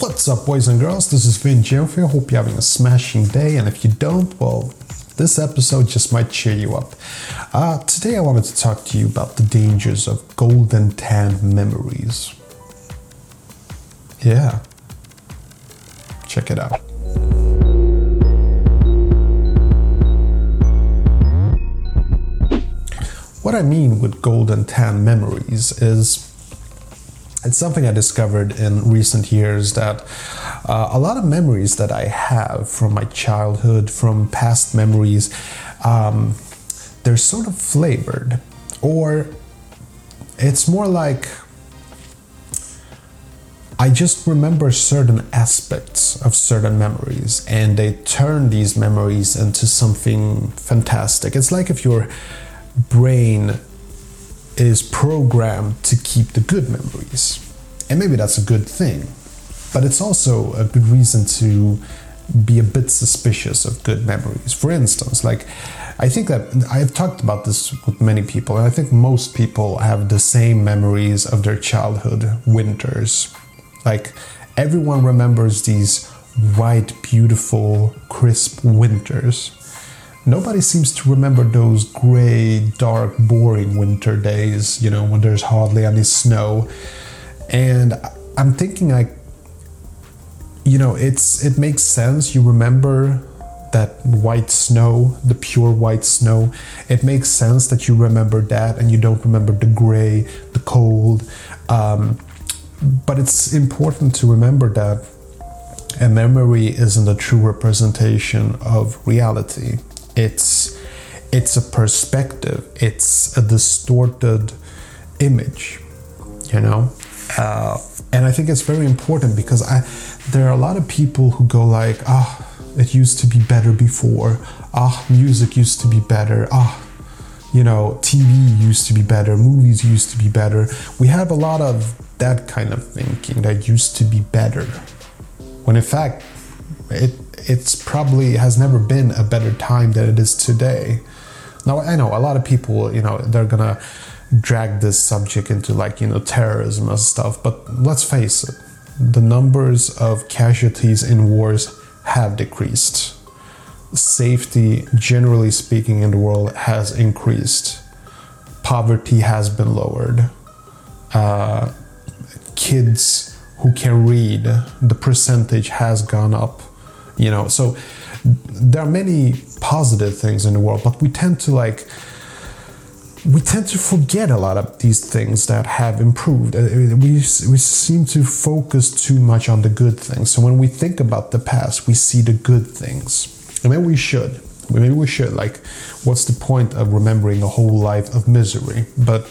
What's up, boys and girls? This is Vin. I hope you're having a smashing day, and if you don't, well, this episode just might cheer you up. Uh, today, I wanted to talk to you about the dangers of golden tan memories. Yeah. Check it out. What I mean with golden tan memories is it's something I discovered in recent years that uh, a lot of memories that I have from my childhood, from past memories, um, they're sort of flavored, or it's more like I just remember certain aspects of certain memories and they turn these memories into something fantastic. It's like if your brain is programmed to keep the good memories. And maybe that's a good thing. But it's also a good reason to be a bit suspicious of good memories. For instance, like I think that I've talked about this with many people, and I think most people have the same memories of their childhood winters. Like everyone remembers these white, beautiful, crisp winters nobody seems to remember those gray, dark, boring winter days, you know, when there's hardly any snow. And I'm thinking like you know, it's it makes sense. You remember that white snow, the pure white snow. It makes sense that you remember that and you don't remember the gray, the cold. Um, but it's important to remember that a memory isn't a true representation of reality. It's it's a perspective. It's a distorted image, you know. Uh, and I think it's very important because I there are a lot of people who go like, ah, oh, it used to be better before. Ah, oh, music used to be better. Ah, oh, you know, TV used to be better. Movies used to be better. We have a lot of that kind of thinking that used to be better, when in fact, it it's probably has never been a better time than it is today. Now I know a lot of people, you know, they're gonna drag this subject into like you know terrorism and stuff, but let's face it, the numbers of casualties in wars have decreased. Safety, generally speaking, in the world has increased. Poverty has been lowered. Uh, kids who can read, the percentage has gone up you know so there are many positive things in the world but we tend to like we tend to forget a lot of these things that have improved. Uh, we, we seem to focus too much on the good things. So when we think about the past, we see the good things. And maybe we should. Maybe we should. Like, what's the point of remembering a whole life of misery? But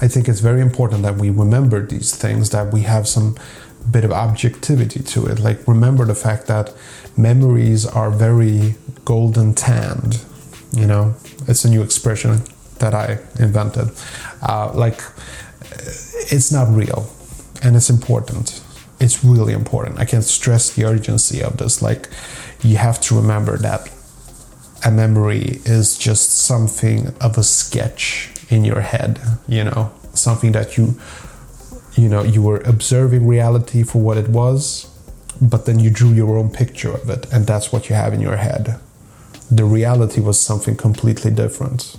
I think it's very important that we remember these things, that we have some bit of objectivity to it. Like, remember the fact that memories are very golden tanned. You know, it's a new expression that I invented. Uh, like, it's not real and it's important. It's really important. I can't stress the urgency of this. Like, you have to remember that a memory is just something of a sketch in your head, you know, something that you you know you were observing reality for what it was but then you drew your own picture of it and that's what you have in your head. The reality was something completely different.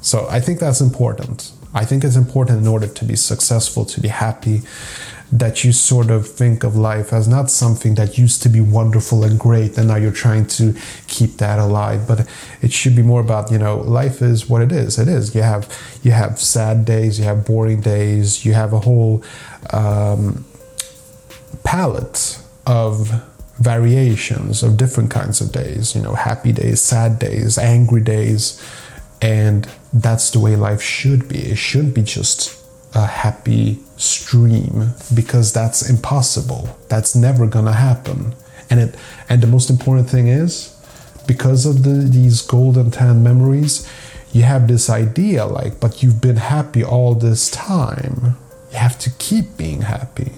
So i think that's important. I think it's important in order to be successful to be happy that you sort of think of life as not something that used to be wonderful and great and now you're trying to keep that alive. But it should be more about you know life is what it is. It is. You have you have sad days you have boring days you have a whole um, palette of variations of different kinds of days you know happy days sad days angry days and that's the way life should be. It shouldn't be just a happy stream because that's impossible. That's never gonna happen. And it and the most important thing is because of the, these golden tan memories, you have this idea like, but you've been happy all this time. You have to keep being happy.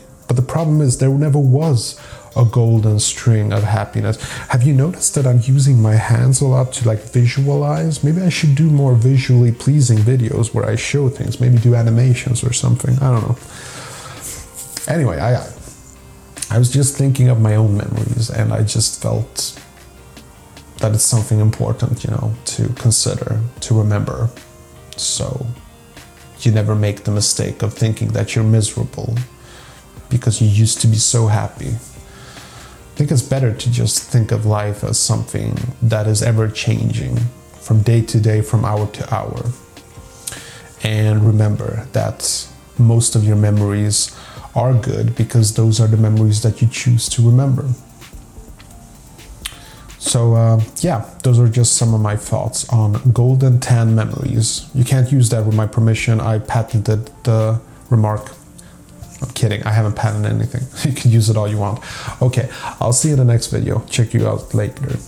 Problem is there never was a golden string of happiness. Have you noticed that I'm using my hands a lot to like visualize? Maybe I should do more visually pleasing videos where I show things, maybe do animations or something. I don't know. Anyway, I I was just thinking of my own memories and I just felt that it's something important, you know, to consider, to remember. So you never make the mistake of thinking that you're miserable because you used to be so happy. I think it's better to just think of life as something that is ever changing from day to day, from hour to hour. And remember that most of your memories are good because those are the memories that you choose to remember. So, uh, yeah, those are just some of my thoughts on golden tan memories. You can't use that with my permission. I patented the remark. I'm kidding, I haven't patented anything. You can use it all you want. Okay, I'll see you in the next video. Check you out later.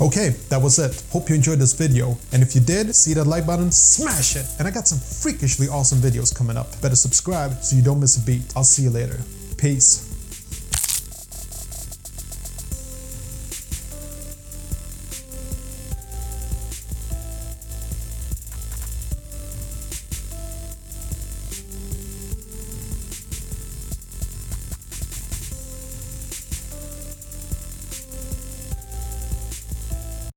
Okay, that was it. Hope you enjoyed this video. And if you did, see that like button, smash it. And I got some freakishly awesome videos coming up. Better subscribe so you don't miss a beat. I'll see you later. Peace.